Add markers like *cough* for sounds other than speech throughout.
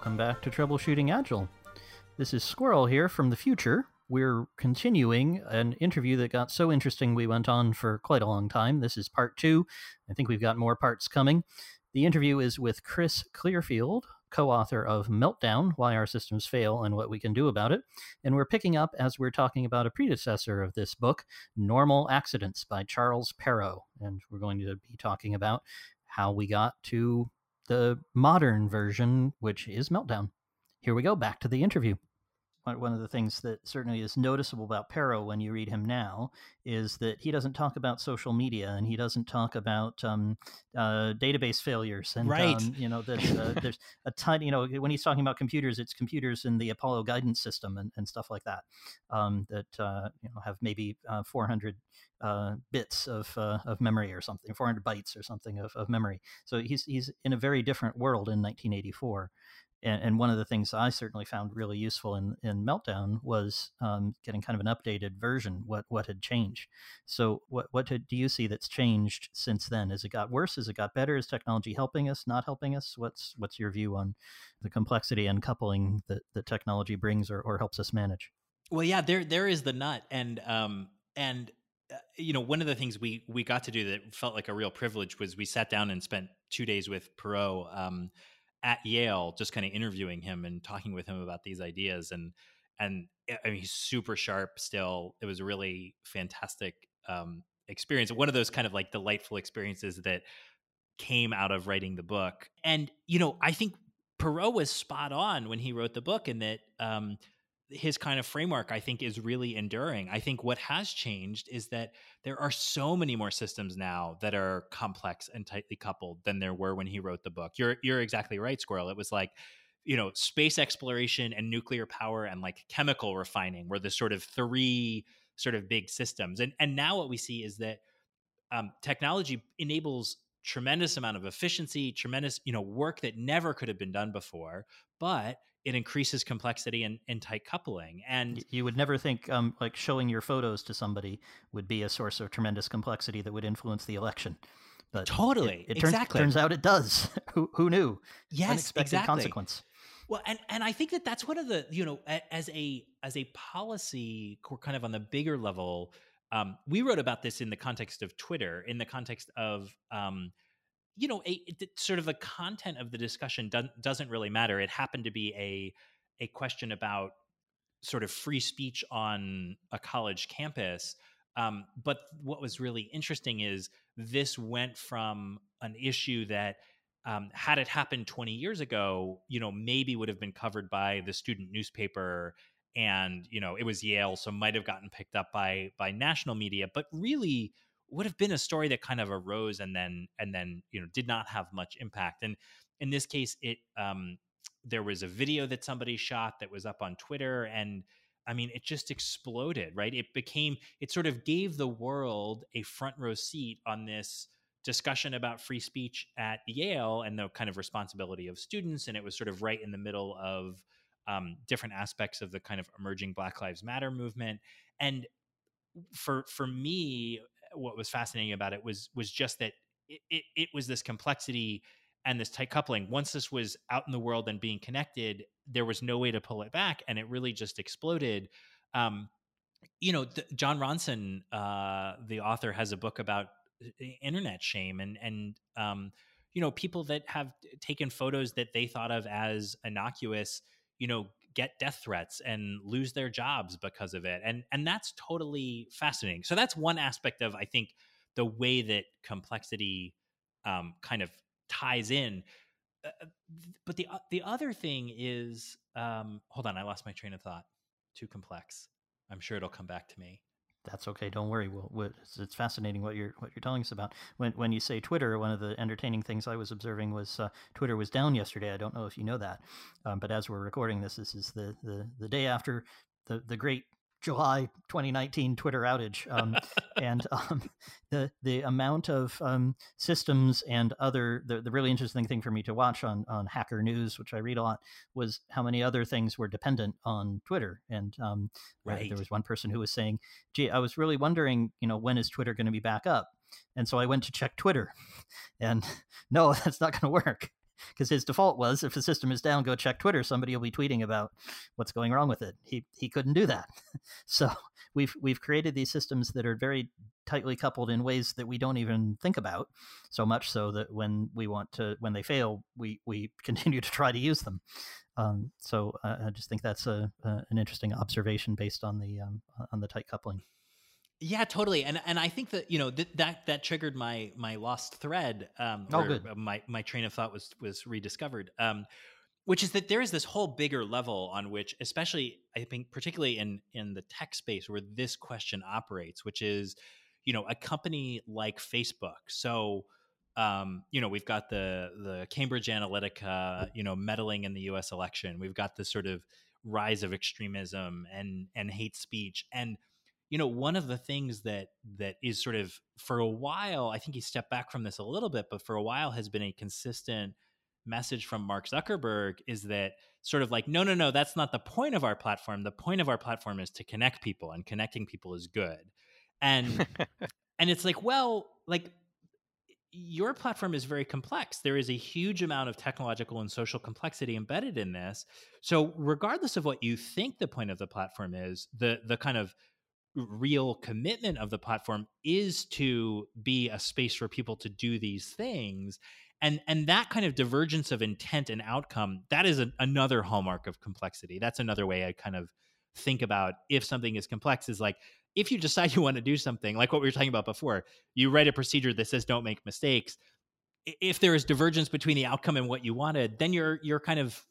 Welcome back to Troubleshooting Agile. This is Squirrel here from the future. We're continuing an interview that got so interesting we went on for quite a long time. This is part two. I think we've got more parts coming. The interview is with Chris Clearfield, co author of Meltdown Why Our Systems Fail and What We Can Do About It. And we're picking up as we're talking about a predecessor of this book, Normal Accidents by Charles Perrow. And we're going to be talking about how we got to the modern version, which is Meltdown. Here we go, back to the interview one of the things that certainly is noticeable about Perrow when you read him now is that he doesn't talk about social media and he doesn't talk about um, uh, database failures and right. um, you know that uh, there's a *laughs* ton you know when he's talking about computers it's computers in the Apollo guidance system and, and stuff like that um, that uh, you know have maybe uh, 400 uh, bits of uh, of memory or something 400 bytes or something of, of memory so he's he's in a very different world in 1984 and, and, one of the things I certainly found really useful in, in Meltdown was um, getting kind of an updated version, what what had changed. So, what what do you see that's changed since then? Has it got worse? Has it got better? Is technology helping us? Not helping us? What's what's your view on the complexity and coupling that, that technology brings or, or helps us manage? Well, yeah, there there is the nut, and um, and uh, you know, one of the things we we got to do that felt like a real privilege was we sat down and spent two days with Perrow. Um, at Yale, just kind of interviewing him and talking with him about these ideas. And and eh, I mean, he's super sharp still. It was a really fantastic um, experience. One of those kind of like delightful experiences that came out of writing the book. And you know, I think Perrow was spot on when he wrote the book, in that um, his kind of framework i think is really enduring. I think what has changed is that there are so many more systems now that are complex and tightly coupled than there were when he wrote the book. You're you're exactly right squirrel. It was like you know space exploration and nuclear power and like chemical refining were the sort of three sort of big systems. And and now what we see is that um, technology enables tremendous amount of efficiency tremendous you know work that never could have been done before but it increases complexity and, and tight coupling. And you would never think um, like showing your photos to somebody would be a source of tremendous complexity that would influence the election. But totally, it, it turns, exactly. turns out it does. *laughs* who, who knew? Yes, Unexpected exactly. consequence. Well, and and I think that that's one of the you know as a as a policy, kind of on the bigger level. Um, we wrote about this in the context of Twitter, in the context of um, you know, a, sort of the content of the discussion doesn't doesn't really matter. It happened to be a a question about sort of free speech on a college campus. Um, but what was really interesting is this went from an issue that um, had it happened 20 years ago, you know, maybe would have been covered by the student newspaper and, you know, it was Yale, so might have gotten picked up by by national media, but really would have been a story that kind of arose and then and then you know did not have much impact. And in this case it um there was a video that somebody shot that was up on twitter and i mean it just exploded right? It became it sort of gave the world a front row seat on this discussion about free speech at yale and the kind of responsibility of students and it was sort of right in the middle of um, different aspects of the kind of emerging black lives matter movement and for for me what was fascinating about it was was just that it, it, it was this complexity and this tight coupling. Once this was out in the world and being connected, there was no way to pull it back, and it really just exploded. Um, you know, the, Jon Ronson, uh, the author, has a book about uh, internet shame and and um, you know people that have taken photos that they thought of as innocuous, you know, get death threats and lose their jobs because of it and and that's totally fascinating. So that's one aspect of i think the way that complexity um, kind of ties in. Uh, uh but the uh, the other thing is um, hold on i lost my train of thought. Too complex. I'm sure it'll come back to me that's okay. Don't worry. We'll, it's fascinating what you're what you're telling us about. When when you say Twitter, one of the entertaining things I was observing was uh, Twitter was down yesterday. I don't know if you know that, um, but as we're recording this, this is the the, the day after the the great July 2019 Twitter outage, um, *laughs* and um, the the amount of um, systems and other the, the really interesting thing for me to watch on on Hacker News, which I read a lot, was how many other things were dependent on Twitter. And um, right. there was one person who was saying, "Gee, I was really wondering, you know, when is Twitter going to be back up?" And so I went to check Twitter, *laughs* and *laughs* no, that's not going to work because his default was if the system is down, go check Twitter. Somebody will be tweeting about what's going wrong with it. He he couldn't do that, *laughs* so we've we've created these systems that are very tightly coupled in ways that we don't even think about. So much so that when we want to when they fail, we we *laughs* continue to try to use them. Um, so uh, I just think that's a, a, an interesting observation based on the um, on the tight coupling. Yeah, totally. And and I think that you know th- that that triggered my my lost thread. Um, oh, good. My my train of thought was was rediscovered. Um, which is that there is this whole bigger level on which, especially I think, particularly in in the tech space, where this question operates, which is, you know, a company like Facebook. So, um, you know, we've got the the Cambridge Analytica, you know, meddling in the U.S. election. We've got the sort of rise of extremism and and hate speech and you know one of the things that that is sort of for a while i think he stepped back from this a little bit but for a while has been a consistent message from mark zuckerberg is that sort of like no no no that's not the point of our platform the point of our platform is to connect people and connecting people is good and *laughs* and it's like well like your platform is very complex. There is a huge amount of technological and social complexity embedded in this. So, regardless of what you think the point of the platform is, the the kind of real commitment of the platform is to be a space for people to do these things and and that kind of divergence of intent and outcome that is a, another hallmark of complexity. That's another way i kind of think about if something is complex is like if you decide *laughs* you want to do something like what we were talking about before you write a procedure that says don't make mistakes if there is divergence between the outcome and what you wanted then you're you're kind of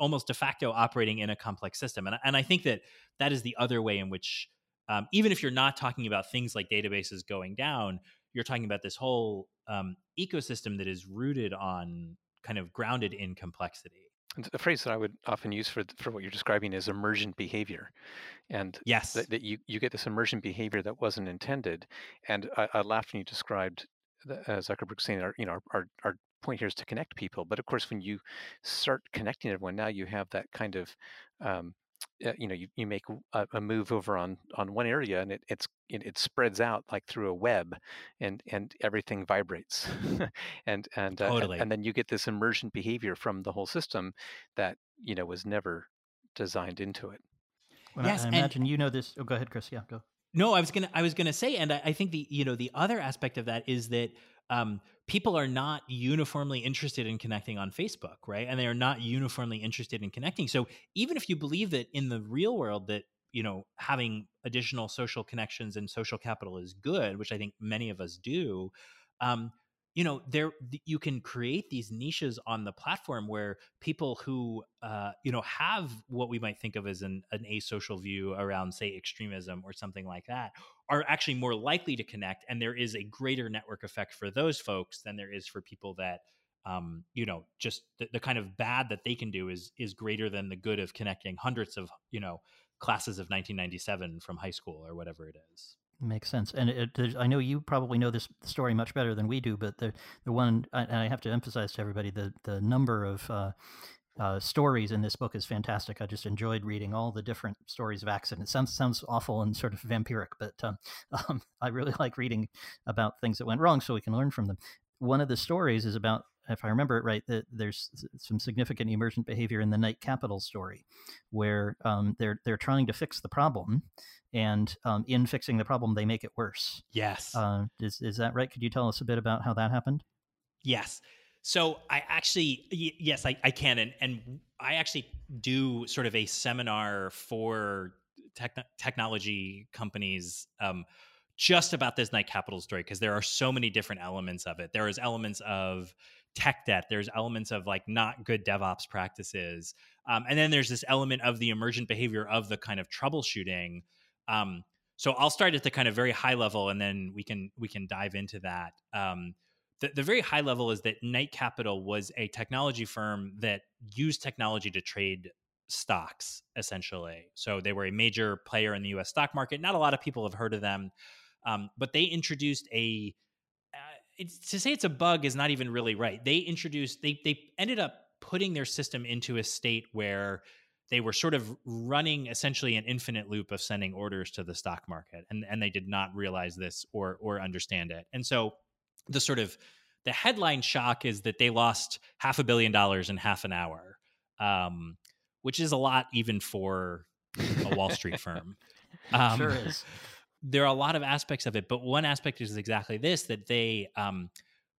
almost de facto operating in a complex system and, and i think that that is the other way in which um, even if you're not talking about things like databases going down, you're talking about this whole um, ecosystem that is rooted on kind of grounded in complexity. A phrase that I would often use for for what you're describing is emergent behavior, and yes, that, that you you get this emergent behavior that wasn't intended. And I, I laughed when you described the, uh, Zuckerberg saying, our, you know, our, our point here is to connect people. But of course, when you start connecting everyone, now you have that kind of um, you know you, you make a, a, move over on on one area and it it's it, it, spreads out like through a web and and everything vibrates. *laughs* And and, uh, totally. and and then you get this emergent behavior from the whole system that you know was never designed into it. Well, yes, I, I imagine and, you know this oh go ahead chris. Yeah go. No i was gonna i was gonna say and I, I think the you know the other aspect of that is that um, people are not uniformly interested in connecting on Facebook, right? And they are not uniformly interested in connecting. So even if you believe that in the real world that you know having additional social connections and social capital is good, which I think many of us do, um, you know there you can create these niches on the platform where people who uh, you know have what we might think of as an, an asocial view around say extremism or something like that are actually more likely to connect and there is a greater network effect for those folks than there is for people that um, you know just the, the kind of bad that they can do is is greater than the good of connecting hundreds of you know classes of 1997 from high school or whatever it is Makes sense, and it, I know you probably know this story much better than we do. But the the one, and I have to emphasize to everybody, the the number of uh, uh, stories in this book is fantastic. I just enjoyed reading all the different stories of accidents. It sounds sounds awful and sort of vampiric, but um, *laughs* um, I really like reading about things that went wrong so we can learn from them. One of the stories is about if I remember it right, that there's some significant emergent behavior in the Knight Capital story, where um, they're they're trying to fix the problem, and um, in fixing the problem, they make it worse. Yes, uh, is is that right? Could you tell us a bit about how that happened? Yes. So I actually, yes, I, I can, and and I actually do sort of a seminar for tech, technology companies. Um, just about this Knight Capital story because there are so many different elements of it. There is elements of tech debt. There's elements of like not good DevOps practices. Um, and then there's this element of the emergent behavior of the kind of troubleshooting. Um, so I'll start at the kind of very high level, and then we can we can dive into that. Um, the, the very high level is that Knight Capital was a technology firm that used technology to trade stocks, essentially. So they were a major player in the U.S. stock market. Not a lot of people have heard of them, um, but they introduced a it's, to say it's a bug is not even really right. They introduced they they ended up putting their system into a state where they were sort of running essentially an infinite loop of sending orders to the stock market and and they did not realize this or or understand it. And so the sort of the headline shock is that they lost half a billion dollars in half an hour, um, which is a lot even for a Wall Street firm. *laughs* Um, sure is. There are a lot of aspects of it, but one aspect is exactly this: that they um,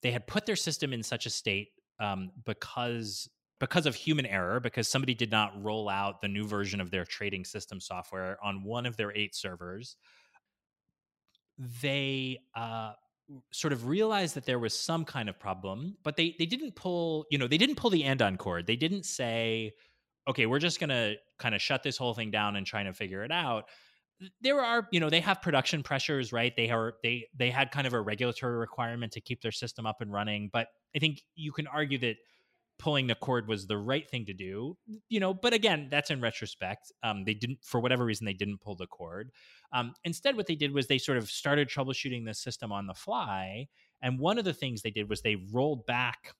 they had put their system in such a state um, because because of human error, because somebody did not roll out the new version of their trading system software on one of their eight servers. They uh, sort of realized that there was some kind of problem, but they they didn't pull, you know, they didn't pull the andon cord. They didn't say, okay, we're just gonna kind of shut this whole thing down and trying to figure it out. There are, you know, they have production pressures, right? They are they they had kind of a regulatory requirement to keep their system up and running, but I think you can argue that pulling the cord was the right thing to do you know but again that's in retrospect um, they didn't for whatever reason they didn't pull the cord. Um, instead what they did was they sort of started troubleshooting the system on the fly and one of the things they did was they rolled back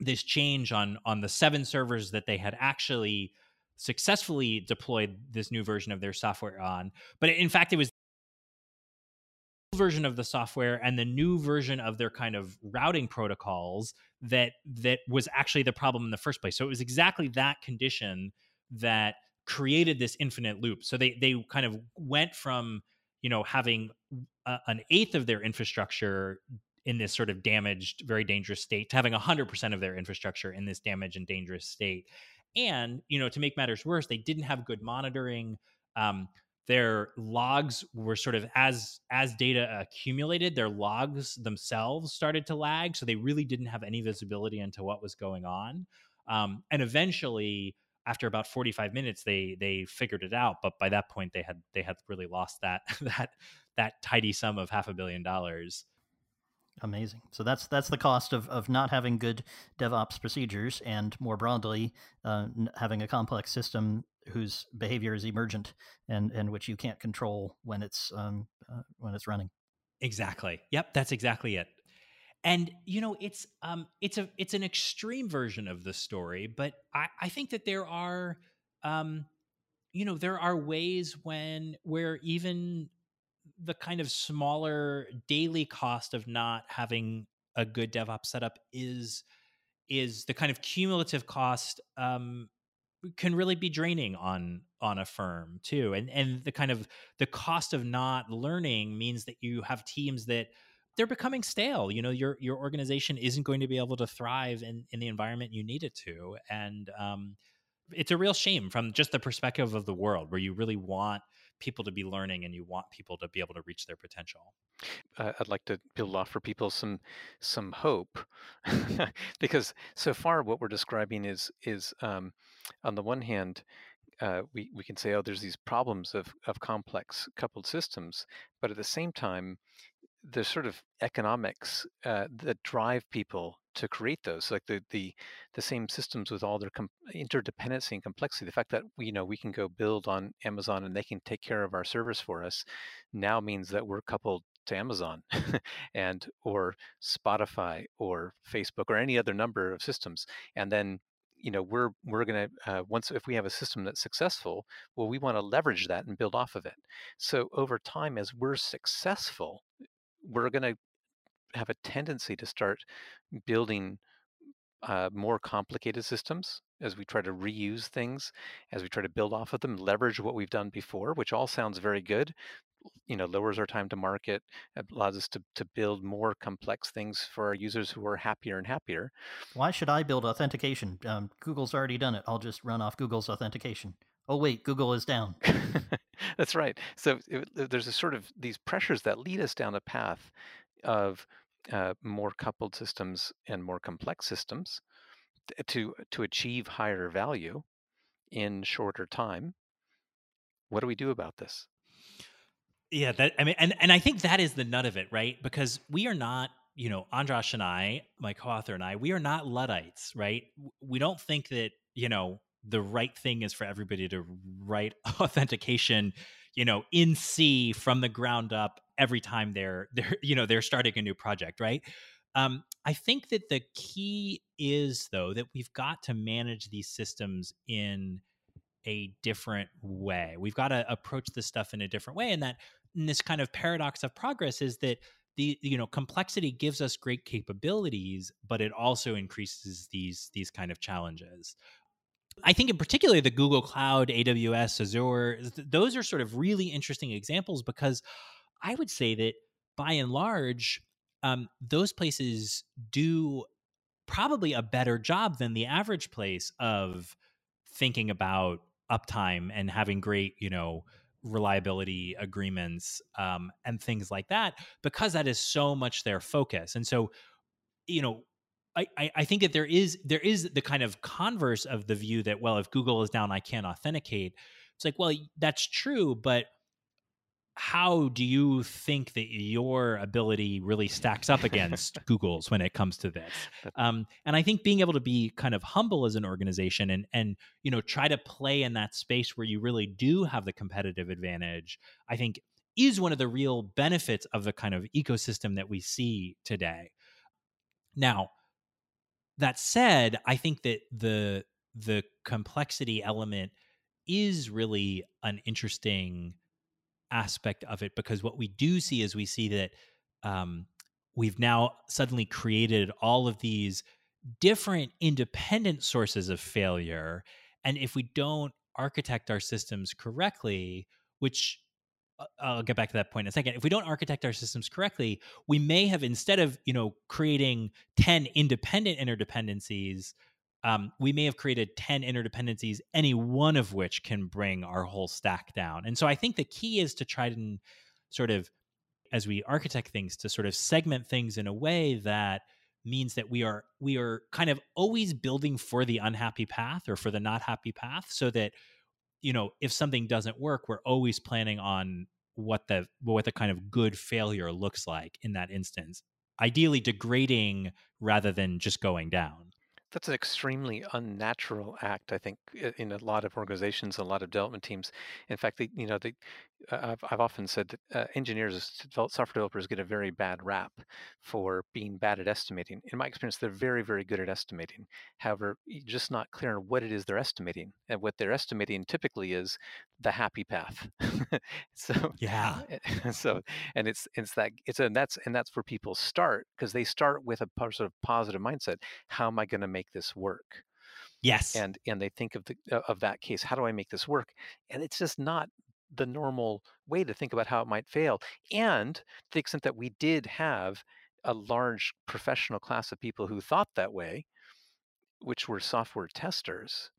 this change on on the seven servers that they had actually successfully deployed this new version of their software on but in fact it was version of the software and the new version of their kind of routing protocols that that was actually the problem in the first place. So it was exactly that condition that created this infinite loop. So they they kind of went from you know having a, an eighth of their infrastructure in this sort of damaged, very dangerous state to having 100% of their infrastructure in this damaged and dangerous state. And, you know, to make matters worse, they didn't have good monitoring. Um, their logs were sort of as as data accumulated their logs themselves started to lag so they really didn't have any visibility into what was going on um, and eventually after about 45 minutes they they figured it out but by that point they had they had really lost that *laughs* that that tidy sum of half a billion dollars Amazing. So that's that's the cost of, of not having good DevOps procedures, and more broadly, uh, having a complex system whose behavior is emergent and and which you can't control when it's um, uh, when it's running. Exactly. Yep, that's exactly it. And you know, it's um, it's a it's an extreme version of the story, but I, I think that there are, um, you know, there are ways when where even the kind of smaller daily cost of not having a good DevOps setup is is the kind of cumulative cost um, can really be draining on on a firm too and and the kind of the cost of not learning means that you have teams that they're becoming stale you know your your organization isn't going to be able to thrive in in the environment you need it to and um, it's a real shame from just the perspective of the world where you really want people to be learning and you want people to be able to reach their potential. Uh, I'd like to build offer people some some hope *laughs* because so far what we're describing is is um, on the one hand uh, we we can say oh there's these problems of of complex coupled systems but at the same time the sort of economics uh, that drive people to create those like the the the same systems with all their com- interdependency and complexity. The fact that we you know we can go build on amazon and they can take care of our service for us now means that we're coupled to amazon *laughs* and or spotify or facebook or any other number of systems. And then you know we're we're going to uh, once if we have a system that's successful well we want to leverage that and build off of it. So over time as we're successful we're going to have a tendency to start building uh, more complicated systems as we try to reuse things, as we try to build off of them, leverage what we've done before, which all sounds very good. You know, lowers our time to market, allows us to, to build more complex things for our users who are happier and happier. Why should I build authentication? Um, Google's already done it. I'll just run off Google's authentication. Oh, wait, Google is down. *laughs* That's right. So it, there's a sort of these pressures that lead us down a path of uh, more coupled systems and more complex systems to to achieve higher value in shorter time. What do we do about this? Yeah, that I mean, and and I think that is the nut of it, right? Because we are not, you know, Andras and I, my co-author and I, we are not luddites, right? We don't think that you know the right thing is for everybody to write *laughs* authentication you know in c from the ground up every time they're *laughs* they're you know they're starting a new project right um, i think that the key is though that we've got to manage these systems in a different way we've got to approach this stuff in a different way and that in this kind of paradox of progress is that the you know complexity gives us great capabilities, but it also increases these these kind of challenges. I think in particular the Google Cloud, AWS, Azure, those are sort of really interesting examples because I would say that by and large, um, those places do probably a better job than the average place of thinking about uptime and having great, you know, reliability agreements um, and things like that because that is so much their focus. And so, you know, I, I think that there is there is the kind of converse of the view that well if Google is down I can't authenticate. It's like well that's true, but how do you think that your ability really stacks up against *laughs* Google's when it comes to this? Um, and I think being able to be kind of humble as an organization and and you know try to play in that space where you really do have the competitive advantage, I think is one of the real benefits of the kind of ecosystem that we see today. Now, that said, I think that the the complexity element is really an interesting aspect of it because what we do see is we see that um, we've now suddenly created all of these different independent sources of failure. And if we don't architect our systems correctly which I'll get back to that point in a second. If we don't architect our systems correctly, we may have instead of you know creating ten independent interdependencies, um, we may have created 10 interdependencies, any one of which can bring our whole stack down. And so I think the key is to try and sort of, as we architect things, to sort of segment things in a way that means that we are we are kind of always building for the unhappy path or for the not happy path so that you know if something doesn't work we're always planning on what the what the kind of good failure looks like in that instance ideally degrading rather than just going down that's an extremely unnatural act, I think, in a lot of organizations, a lot of development teams. In fact, they, you know, they, I've, I've often said that uh, engineers, software developers, get a very bad rap for being bad at estimating. In my experience, they're very, very good at estimating. However, just not clear on what it is they're estimating, and what they're estimating typically is the happy path. *laughs* so yeah, *laughs* so and it's it's that it's and that's and that's where people start because they start with a sort of positive mindset. How am I going to make this work? Yes. And and they think of the uh, of that case, how do I make this work? And it's just not the normal way to think about how it might fail. And to the extent that we did have a large professional class of people who thought that way, which were software testers.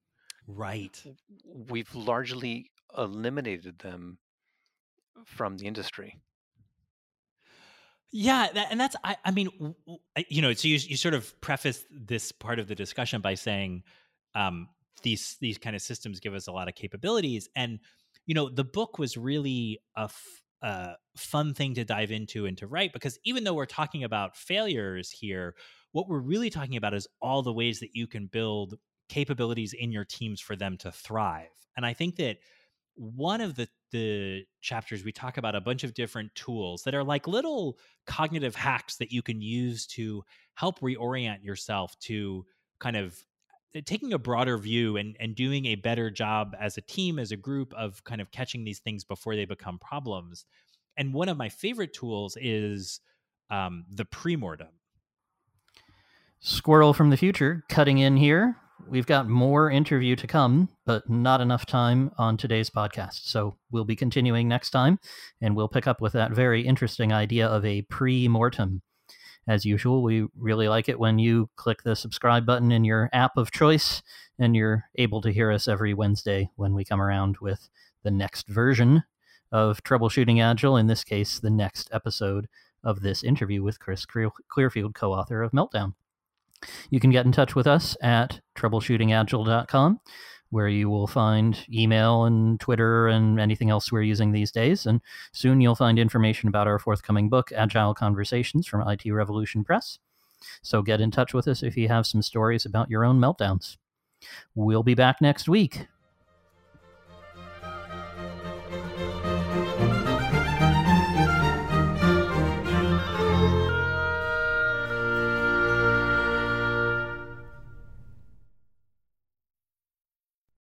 Right. We've largely eliminated them from the industry. Yeah, that, and that's I, I mean, you know, so you you sort of preface this part of the discussion by saying um, these these kind of systems give us a lot of capabilities, and you know, the book was really a f- uh, fun thing to dive into and to write because even though we're talking about failures here, what we're really talking about is all the ways that you can build capabilities in your teams for them to thrive, and I think that one of the the chapters we talk about a bunch of different tools that are like little cognitive hacks that you can use to help reorient yourself to kind of taking a broader view and and doing a better job as a team as a group of kind of catching these things before they become problems and one of my favorite tools is um, the pre-mortem squirrel from the future cutting in here we've got more interview to come, but not enough time on today's podcast. So we'll be continuing next time, and we'll pick up with that very interesting idea of a pre mortem. As usual, we really like it when you click the subscribe button in your app of choice and you're able to hear us every Wednesday when we come around with the next version of Troubleshooting Agile, in this case, the next episode of this interview with Chris Clearfield, co author of Meltdown. You can get in touch with us at troubleshootingagile.com, where you will find email and Twitter and anything else we're using these days. And soon you'll find information about our forthcoming book, Agile Conversations from IT Revolution Press. So get in touch with us if you have some stories about your own meltdowns. We'll be back next week.